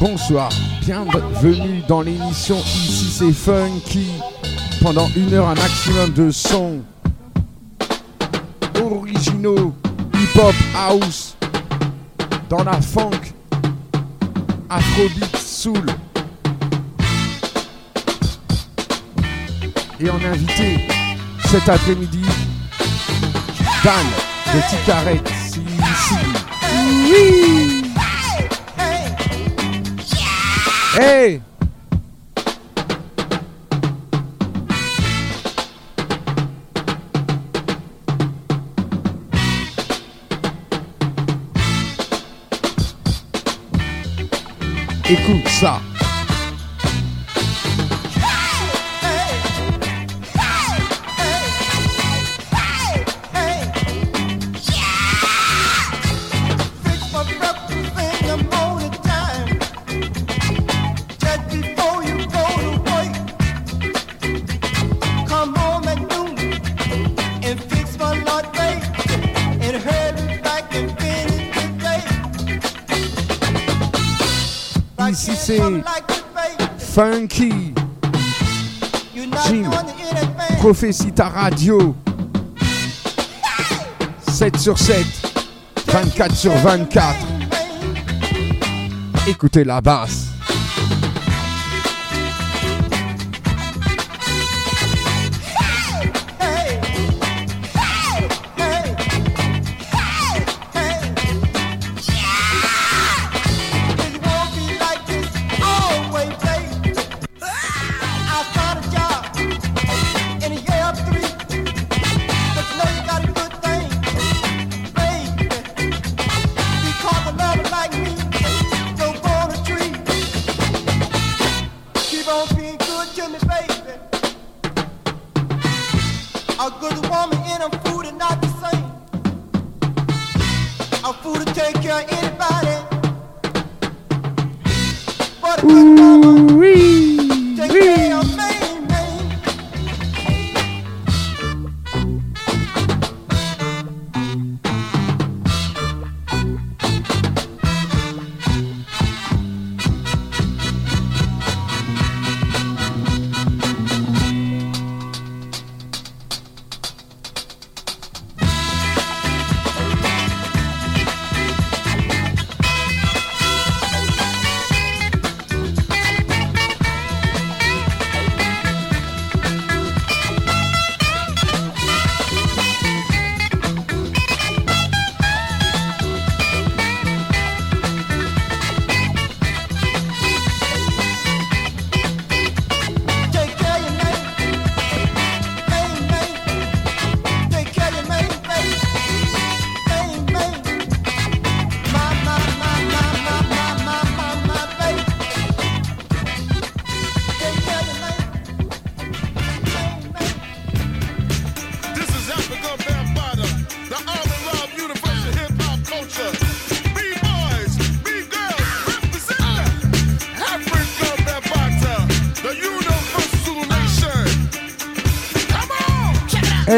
Bonsoir, bienvenue dans l'émission Ici c'est Funky. Pendant une heure, un maximum de sons originaux, hip-hop, house, dans la funk, afrobeat, soul. Et on a invité cet après-midi Dan de Ticarette. Hey. Écoute ça. Funky. Jim, prophétie ta radio. 7 sur 7, 24 sur 24. Écoutez la basse.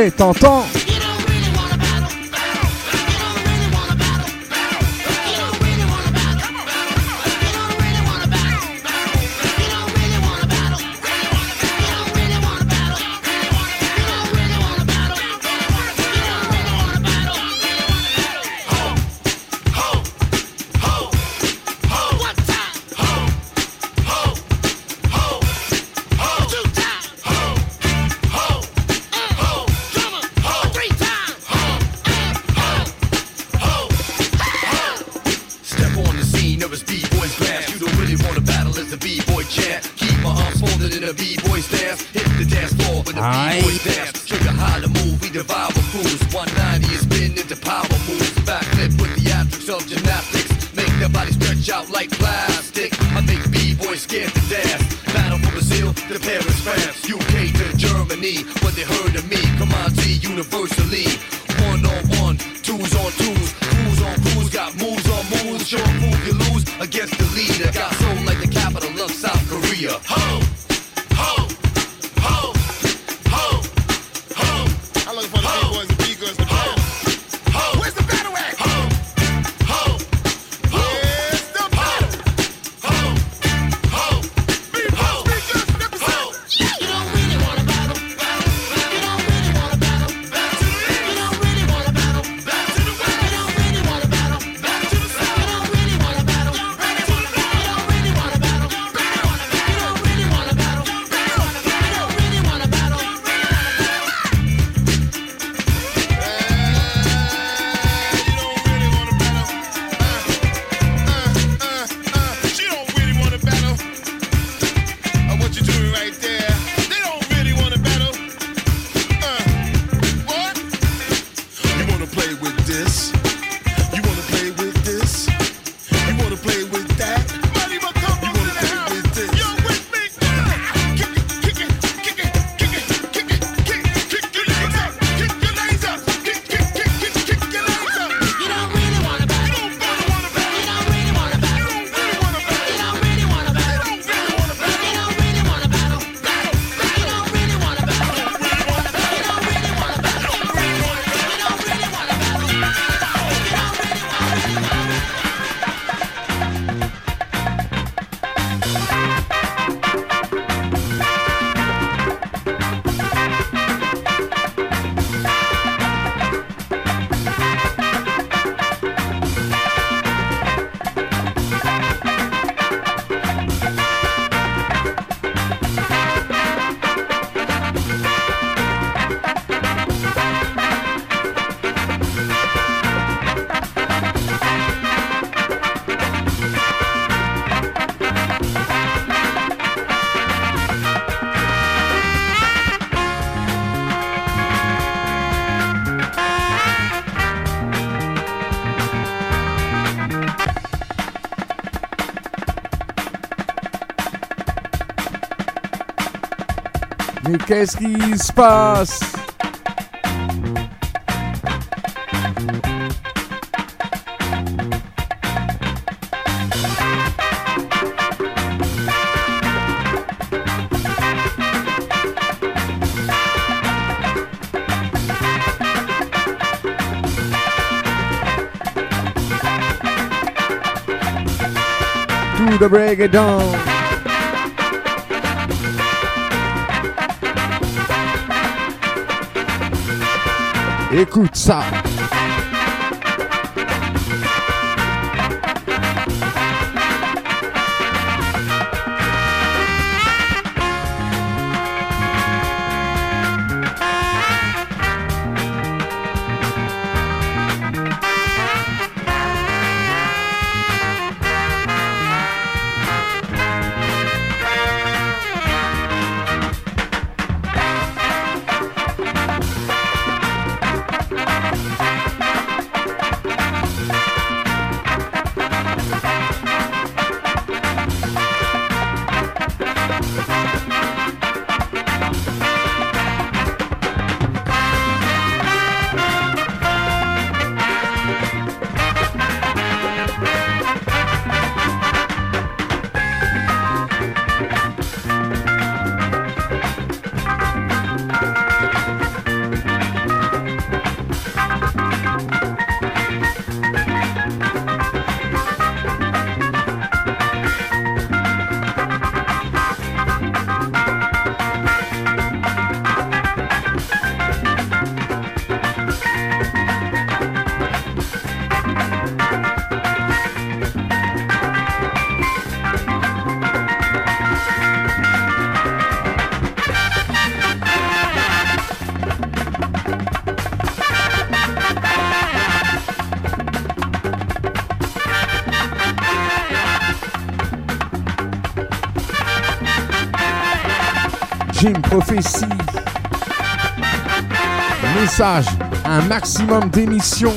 Hey, t'entends. Mais qu'est-ce qui se passe To the break it down. Écoute ça. Prophétie. Message, un maximum d'émissions.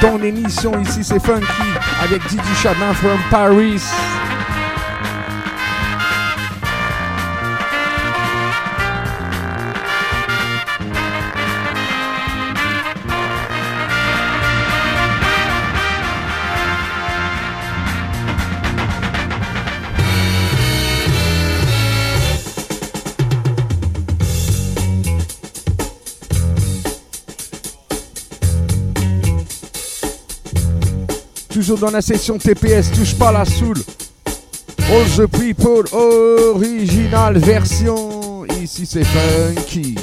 Ton émission ici c'est Funky avec Didi Chadin from Paris. Dans la session TPS, touche pas la soul. All the people, original version. Ici c'est funky.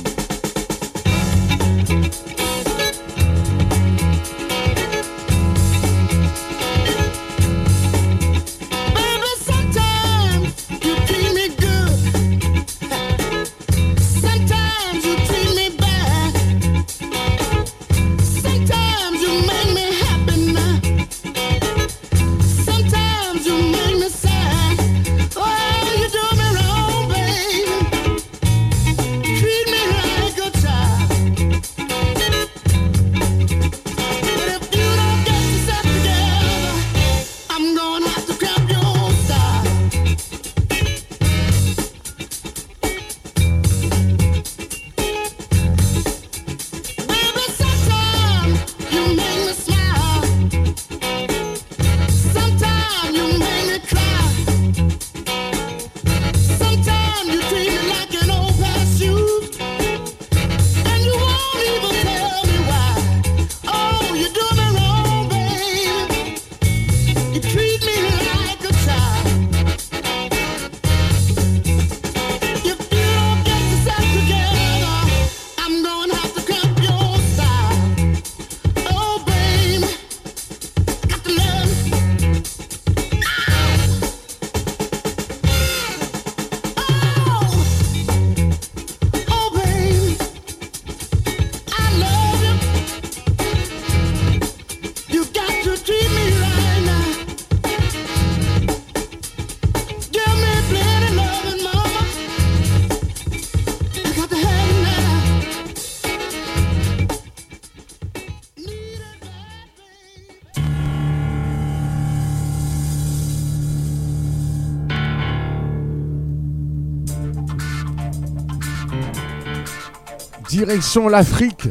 L'Afrique.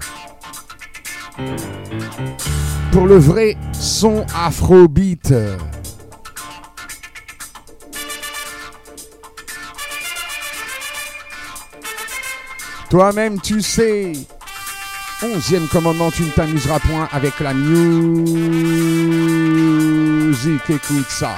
Pour le vrai son afrobeat. Toi-même, tu sais. Onzième commandement, tu ne t'amuseras point avec la musique. Écoute ça.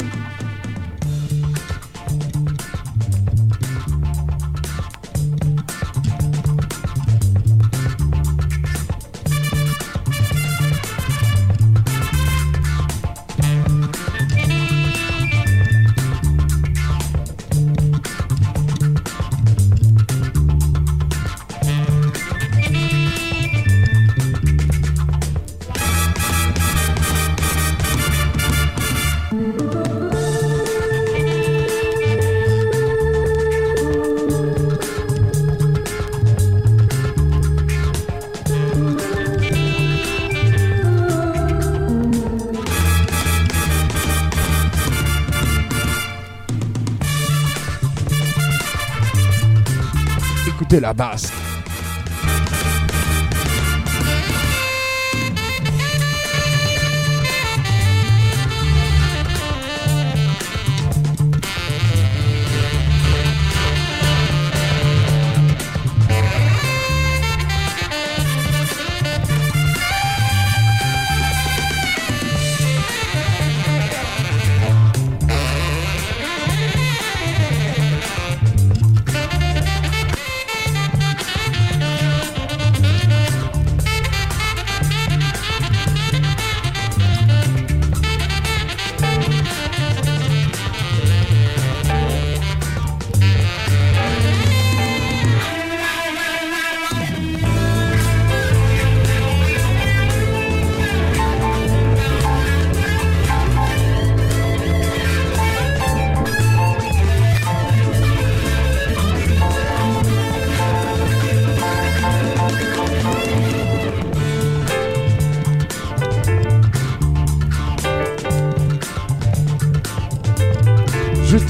Écoutez la basse.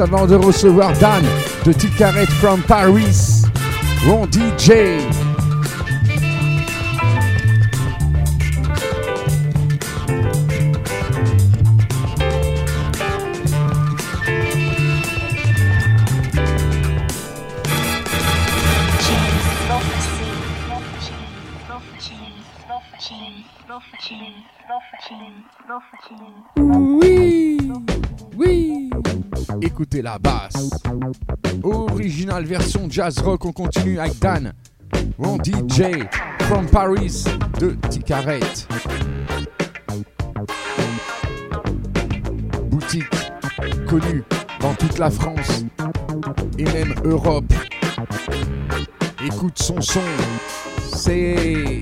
Avant de recevoir Dan de Ticaret from Paris, Ron DJ. Oui, oui. Écoutez la basse. Original version jazz rock, on continue avec Dan. Ron DJ from Paris de Ticaret. Boutique connue dans toute la France et même Europe. Écoute son son. C'est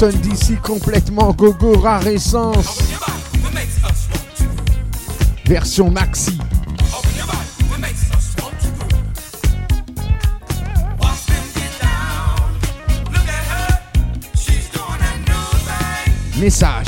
Washington DC complètement gogo rarescence. Version maxi. Message.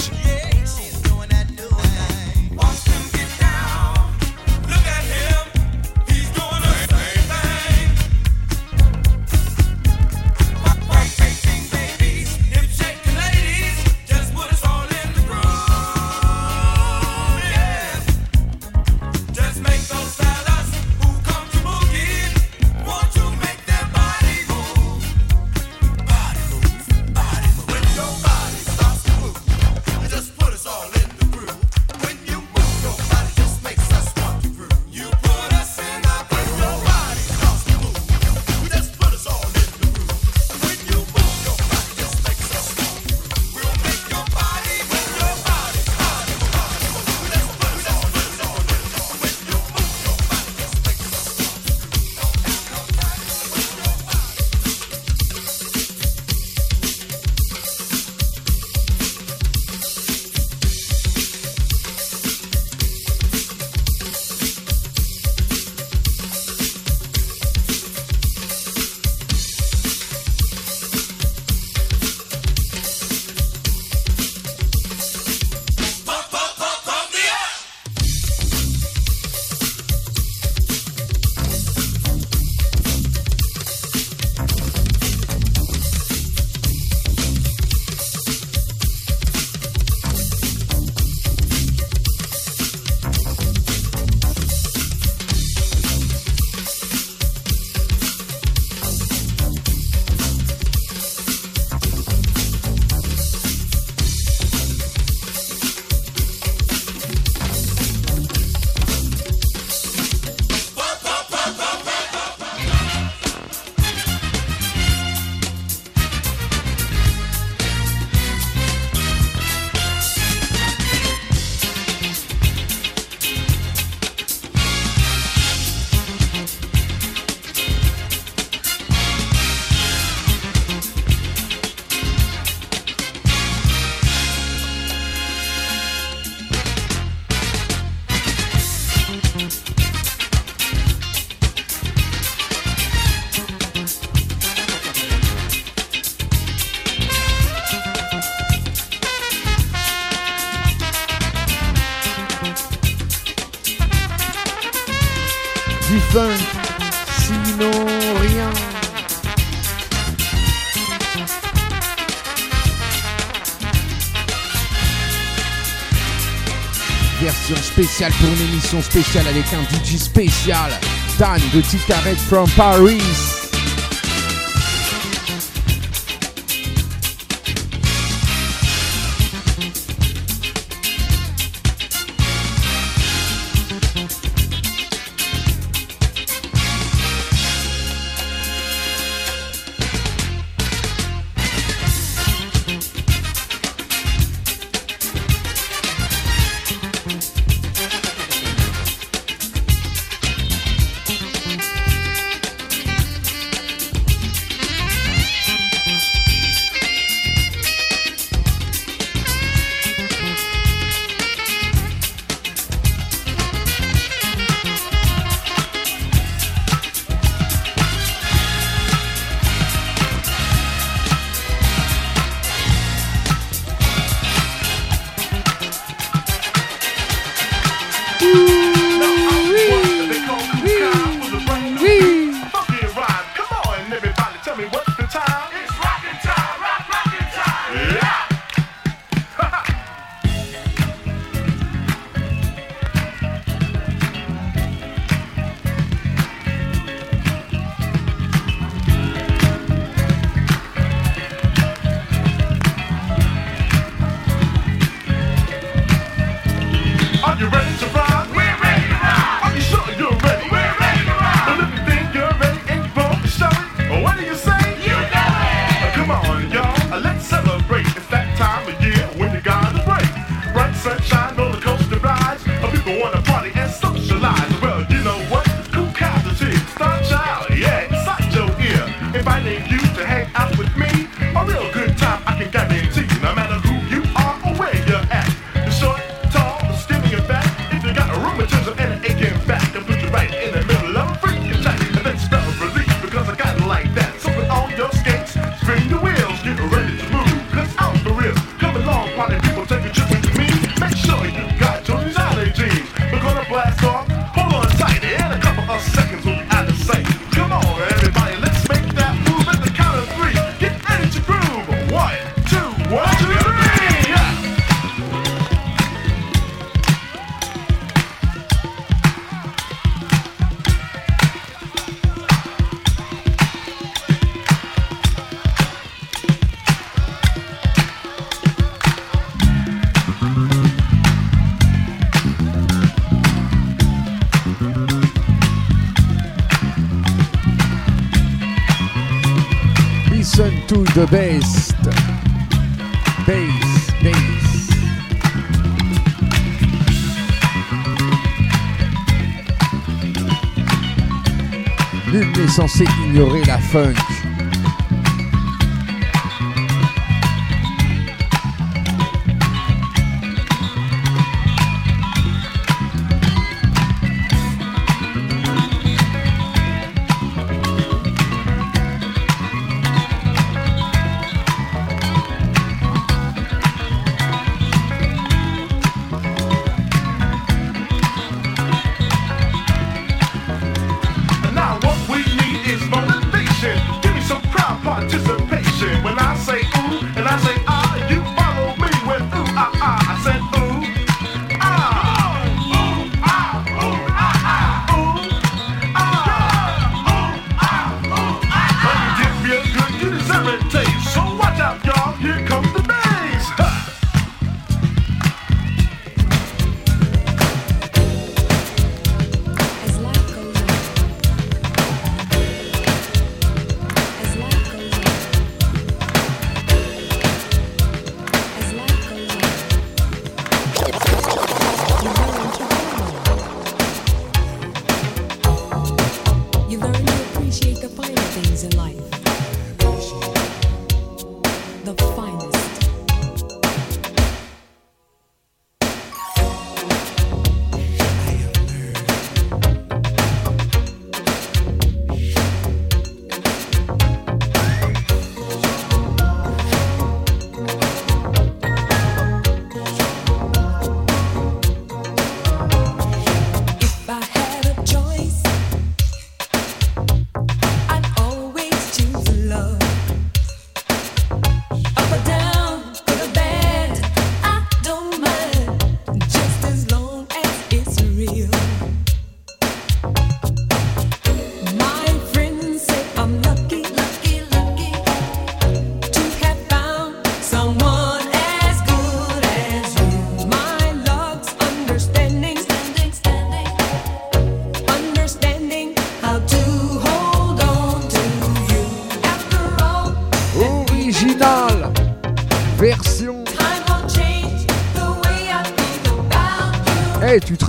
version spéciale pour une émission spéciale avec un DJ spécial, Dan de Ticaret from Paris. censé ignorer la funk.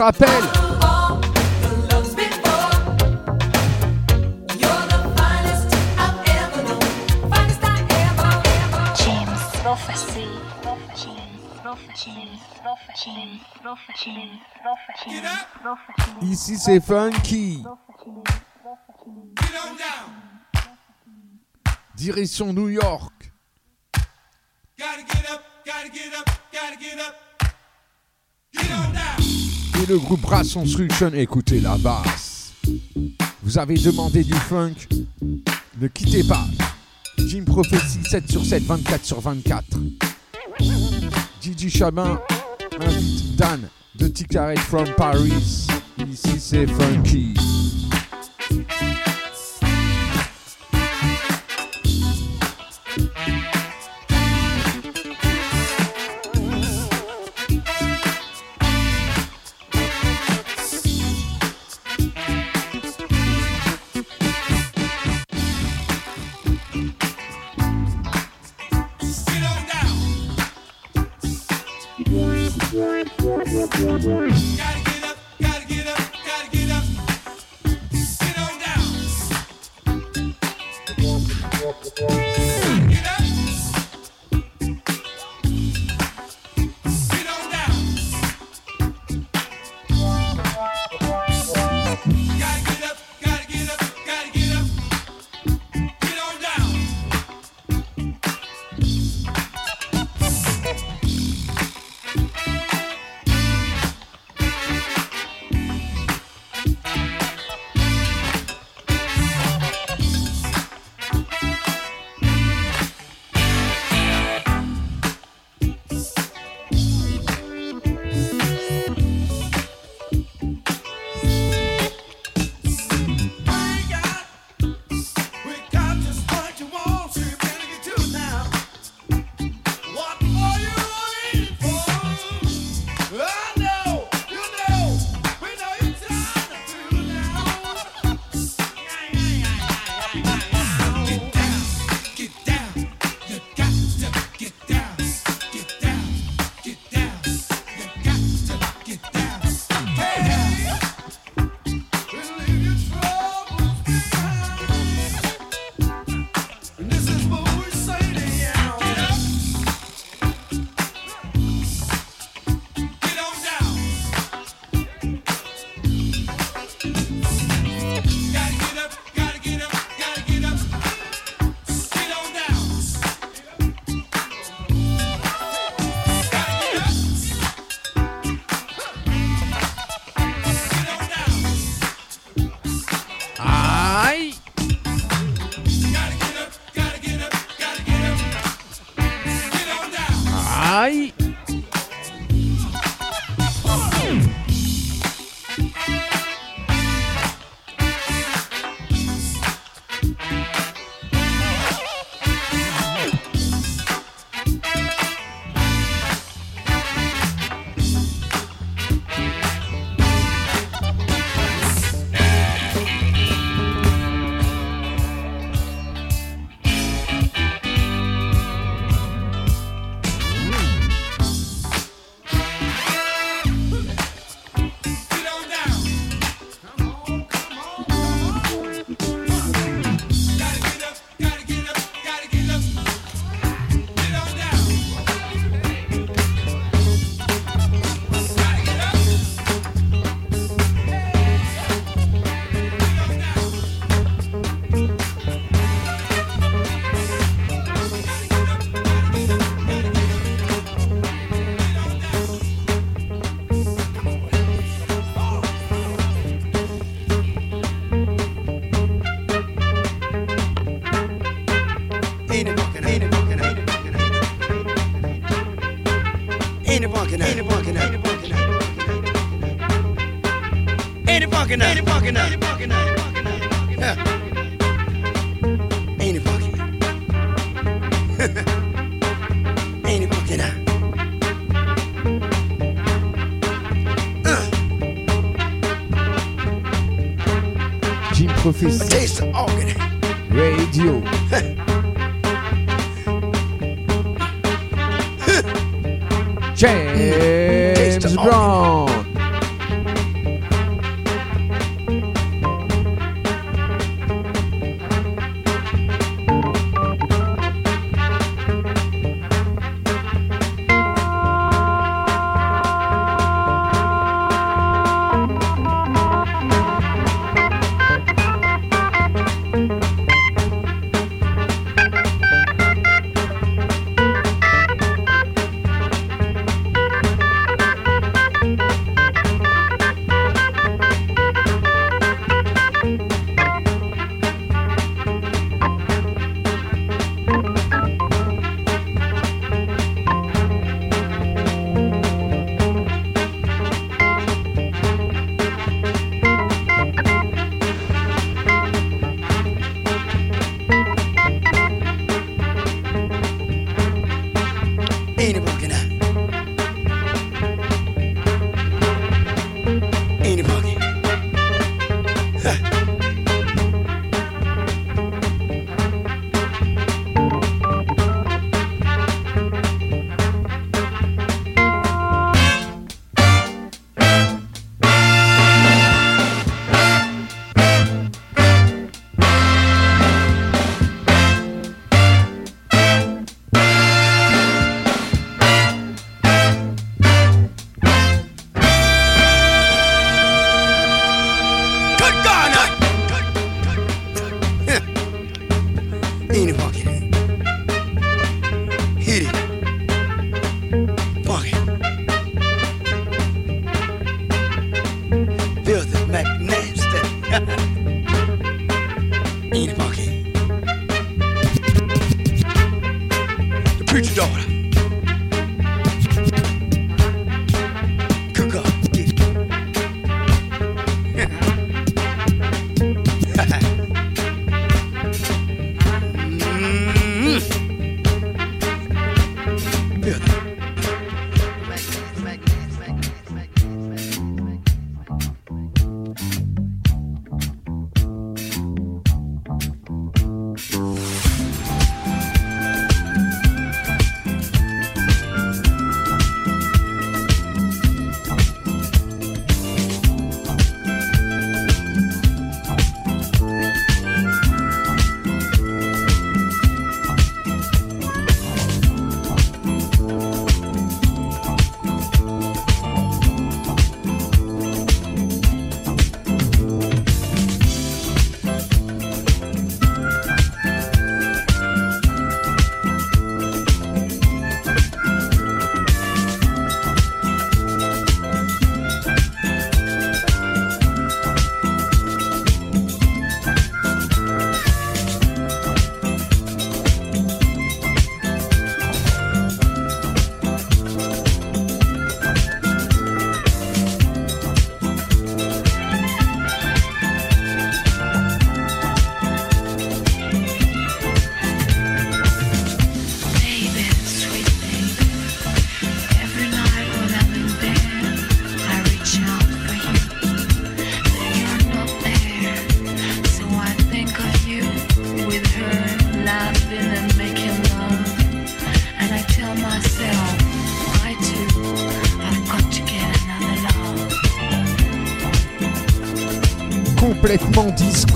rappelle. Ici c'est funky. Direction New York. Gotta get up, gotta get up, gotta get up. Et le groupe Brass Construction, écoutez la basse. Vous avez demandé du funk, ne quittez pas. Jim Prophecy 7 sur 7, 24 sur 24. Gigi Chabin invite Dan de Ticaret from Paris. Ici c'est funky. Gotta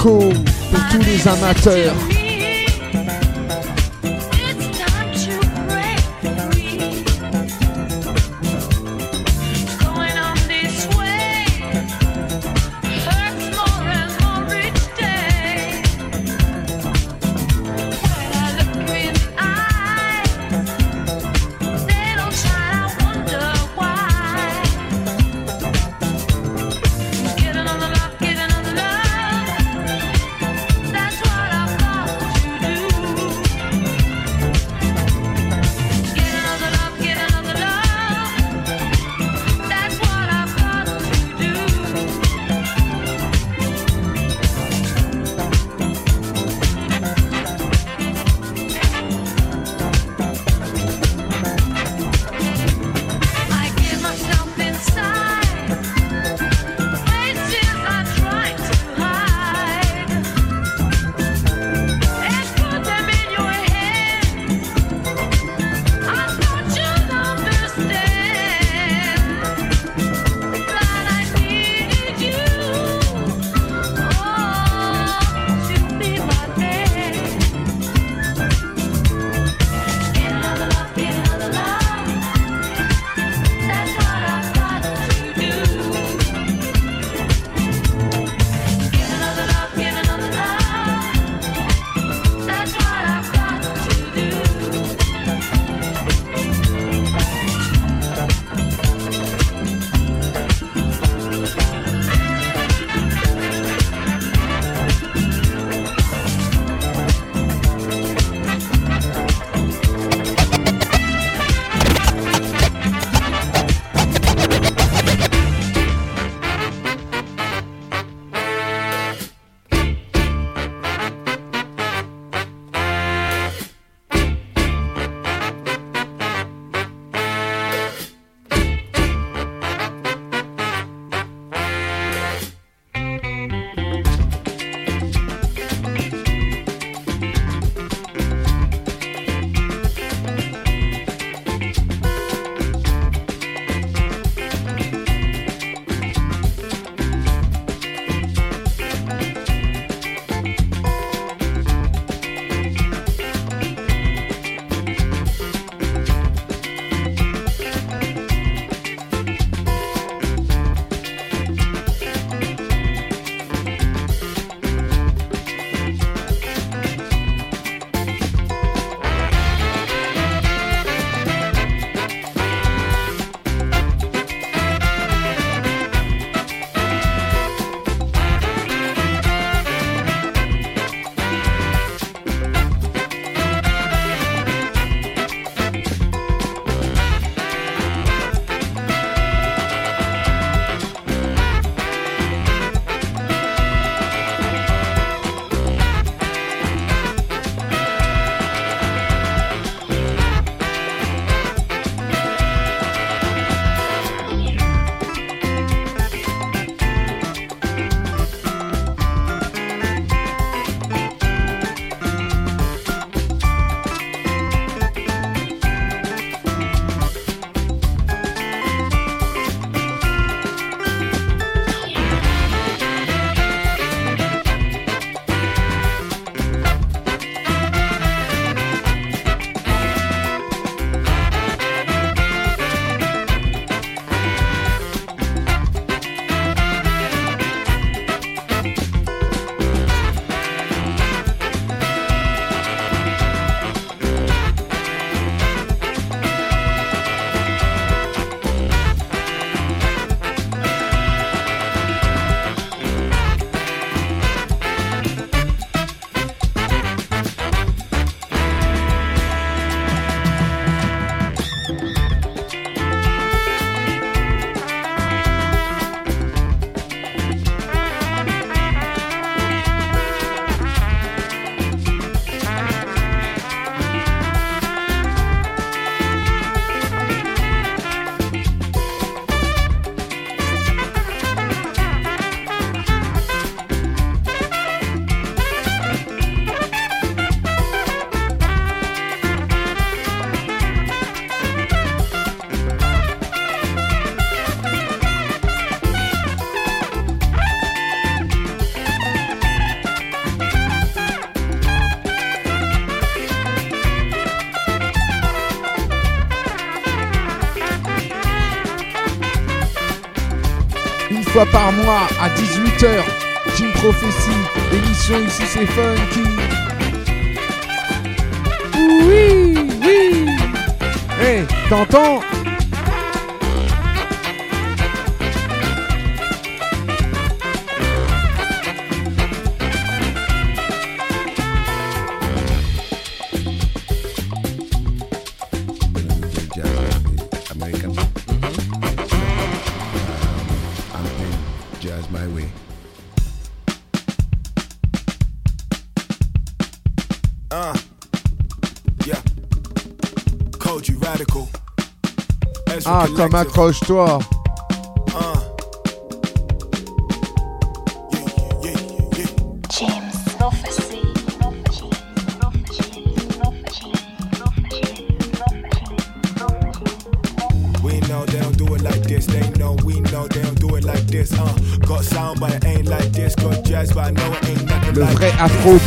pour tous les amateurs. fois par mois à 18h. Team Prophétie, émission ici c'est funky. Oui, oui. Eh, hey, t'entends? comme accroche-toi. Le vrai Afrobeat.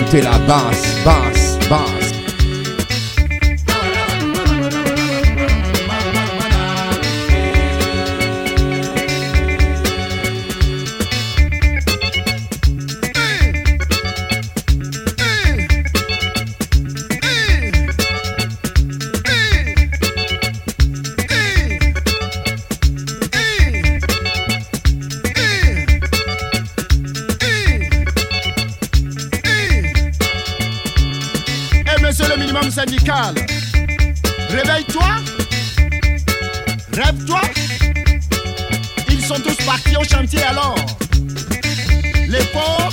écoutez la basse, basse, basse. Réveille-toi. Rêve-toi. Ils sont tous partis au chantier alors. Les pauvres,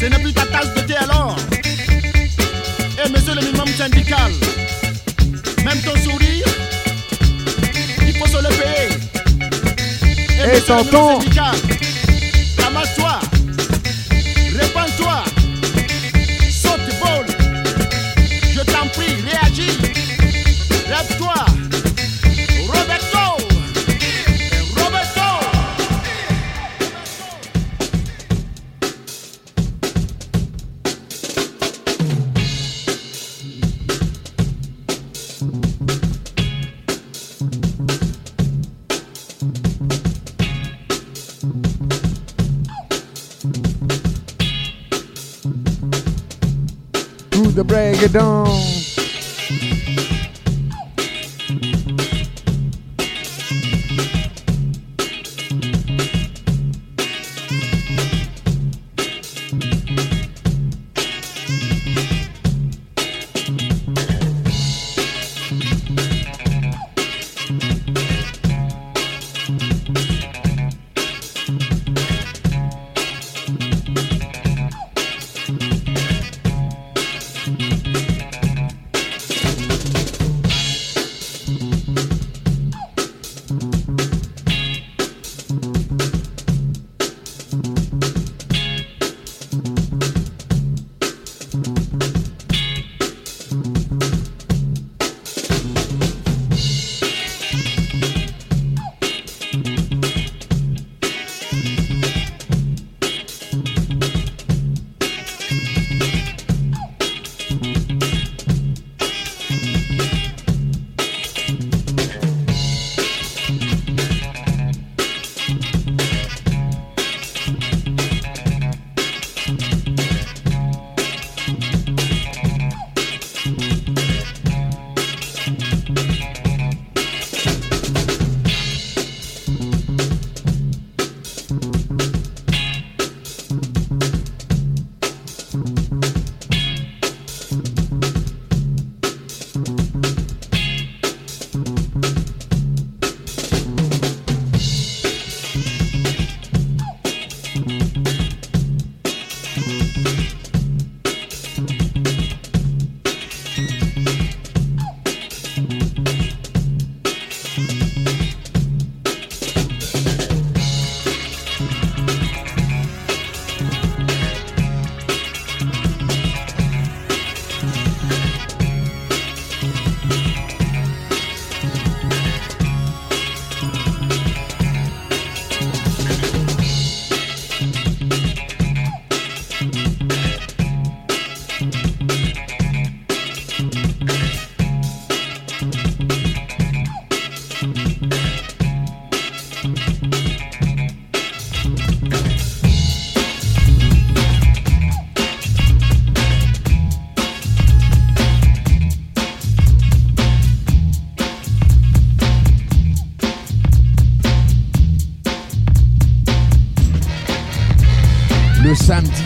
ce n'est plus ta tasse de thé alors. Et monsieur le minimum syndical, même ton sourire, il faut se le payer. Et Eh, minimum tonton.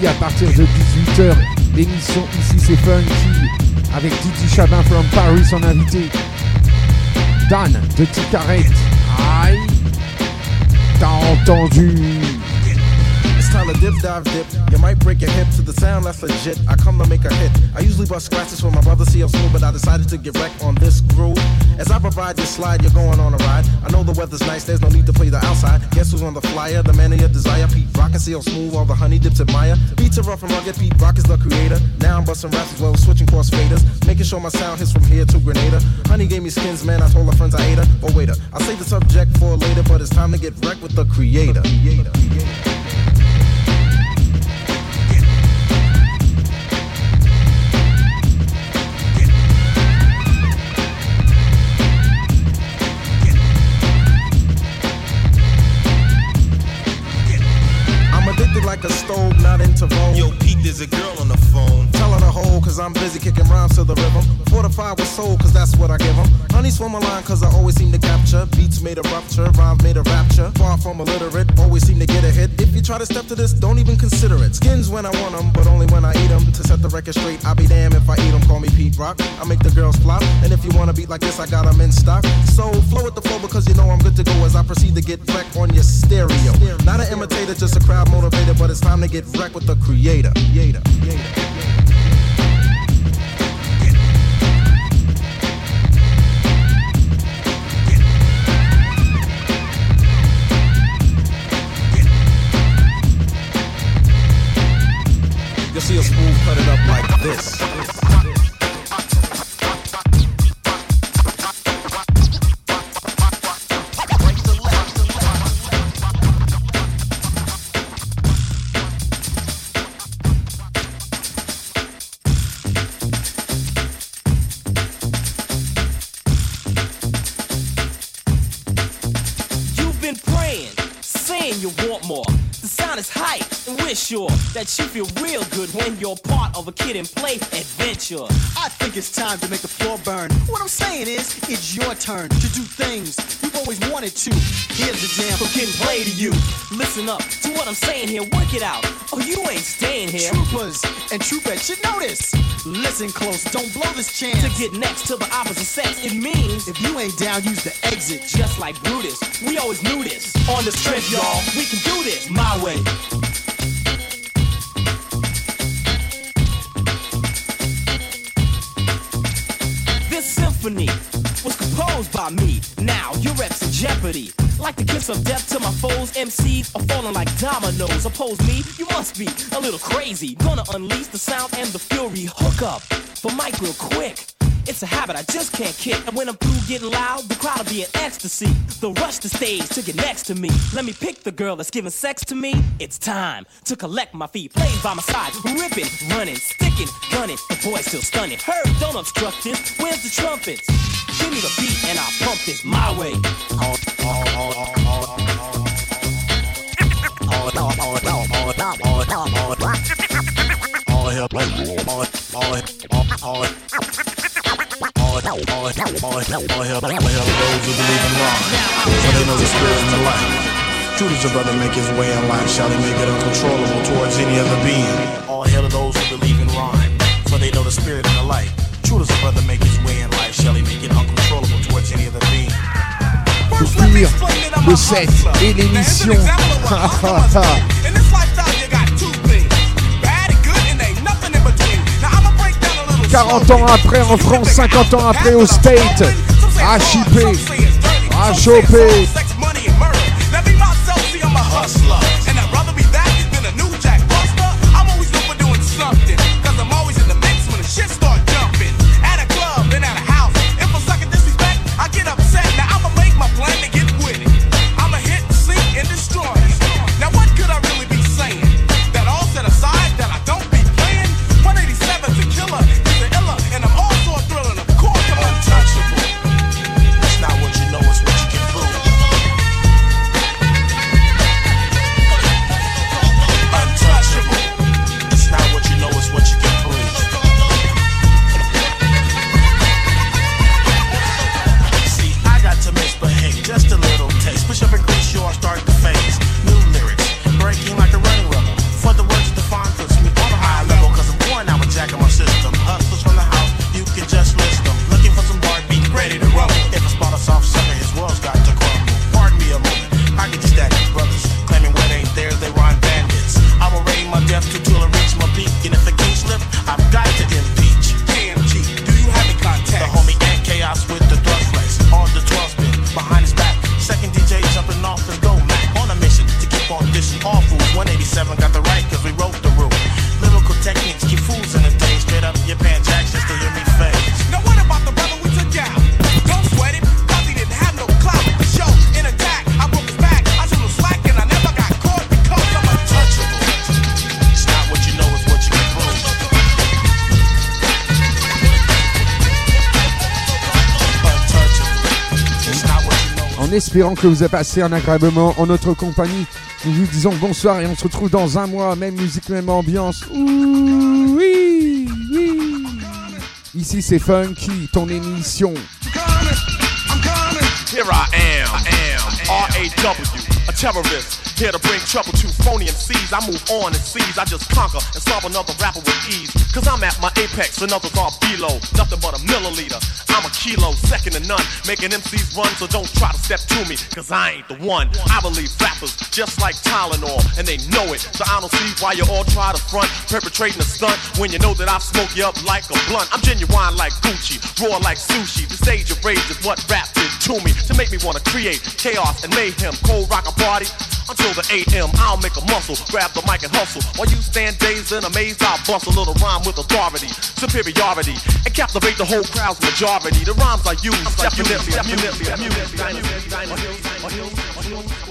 À partir de 18h, l'émission Ici c'est Funky avec Didi Chabin from Paris en invité. Dan de Ticaret. Aïe, t'as entendu time to dip, dive, dip. You might break your hip to the sound that's legit. I come to make a hit. I usually bust scratches for my brother CL but I decided to get wrecked on this groove. As I provide this slide, you're going on a ride. I know the weather's nice, there's no need to play the outside. Guess who's on the flyer? The man of your desire, Pete Rock and CL Smooth, all the honey dips admire. Beats are rough and rugged, Pete Rock is the creator. Now I'm busting raps as well switching cross faders. Making sure my sound hits from here to Grenada. Honey gave me skins, man, I told her friends I ate her. But waiter, I'll save the subject for later, but it's time to get wrecked with the creator. I'm addicted stove, not into vogue. Yo, Pete, there's a girl on the phone. Tell her to hold, cause I'm busy kicking rhymes to the rhythm. Fortified with soul, cause that's what I give 'em. Honey swim a line, cause I always seem to capture. Beats made a rupture, rhymes made a rapture. Far from illiterate, always seem to get a hit. If you try to step to this, don't even consider it. Skins when I want 'em, but only when I eat 'em. To set the record straight, I'll be damned if I eat 'em. Call me Pete Rock. I make the girls flop. And if you wanna beat like this, I got 'em in stock. So I proceed to get wrecked on your stereo. Not an imitator, just a crowd motivator, but it's time to get wrecked with the creator. creator, creator. You'll see a smooth cut it up like this. Of a kid and play adventure. I think it's time to make the floor burn. What I'm saying is, it's your turn to do things you've always wanted to. Here's the jam. So getting play to you. Listen up to what I'm saying here, work it out. Oh, you ain't staying here. Troopers and troopettes should notice. Listen close, don't blow this chance. To get next to the opposite sex, it means if you ain't down, use the exit. Just like Brutus, we always knew this. On the strip, y'all, we can do this my way. This symphony was composed by me. Now your reps in jeopardy. Like the kiss of death to my foes, MCs are falling like dominoes. Oppose me, you must be a little crazy. Gonna unleash the sound and the fury. Hook up for Mike real quick. It's a habit I just can't kick. And when I'm through getting loud, the crowd will be in ecstasy. They'll rush the stage to get next to me. Let me pick the girl that's giving sex to me. It's time to collect my feet. Plays by my side, ripping, running, sticking, gunning. The boy's still stunning. Heard, don't obstruct this. Where's the trumpets? Give me the beat and I'll pump this my way. All all, all, all, all, all hell, all hell, all hell, all hell, those who believe in God. For they know the spirit and the light. True does your brother make his way in life? Shall he make it uncontrollable towards any other being? All hail to those who believe in rhyme. For they know the spirit and the light. True does your brother make his way in life? Shall he make it uncontrollable towards any other being? Pour finir le set et l'émission. 40 ans après en France, 50 ans après au State. HIP, HOP. sex, money, espérant que vous avez passé un agréable moment en notre compagnie. Nous vous disons bonsoir et on se retrouve dans un mois, même musique, même ambiance. Ouh, oui. Ici c'est Funky, ton émission. Here I am, I am R-A-W, a terrorist. Here to bring trouble to phony MCs. I move on and seize. I just conquer and solve another rapper with ease. Cause I'm at my apex and others are below. Nothing but a milliliter. I'm a kilo, second to none. Making MCs run, so don't try to step to me. Cause I ain't the one. I believe rappers just like Tylenol, and they know it. So I don't see why you all try to front, perpetrating a stunt when you know that I smoke you up like a blunt. I'm genuine like Gucci, raw like sushi. The stage of rage is what rap did to me to make me wanna create chaos and mayhem. Cold rock a party until the 8 a.m. I'll make a muscle, grab the mic and hustle. While you stand dazed and amazed, I'll bust a little rhyme with authority, superiority, and captivate the whole crowd's majority. The rhymes I use, definitely, definitely, definitely, definitely, definitely, definitely, definitely, definitely,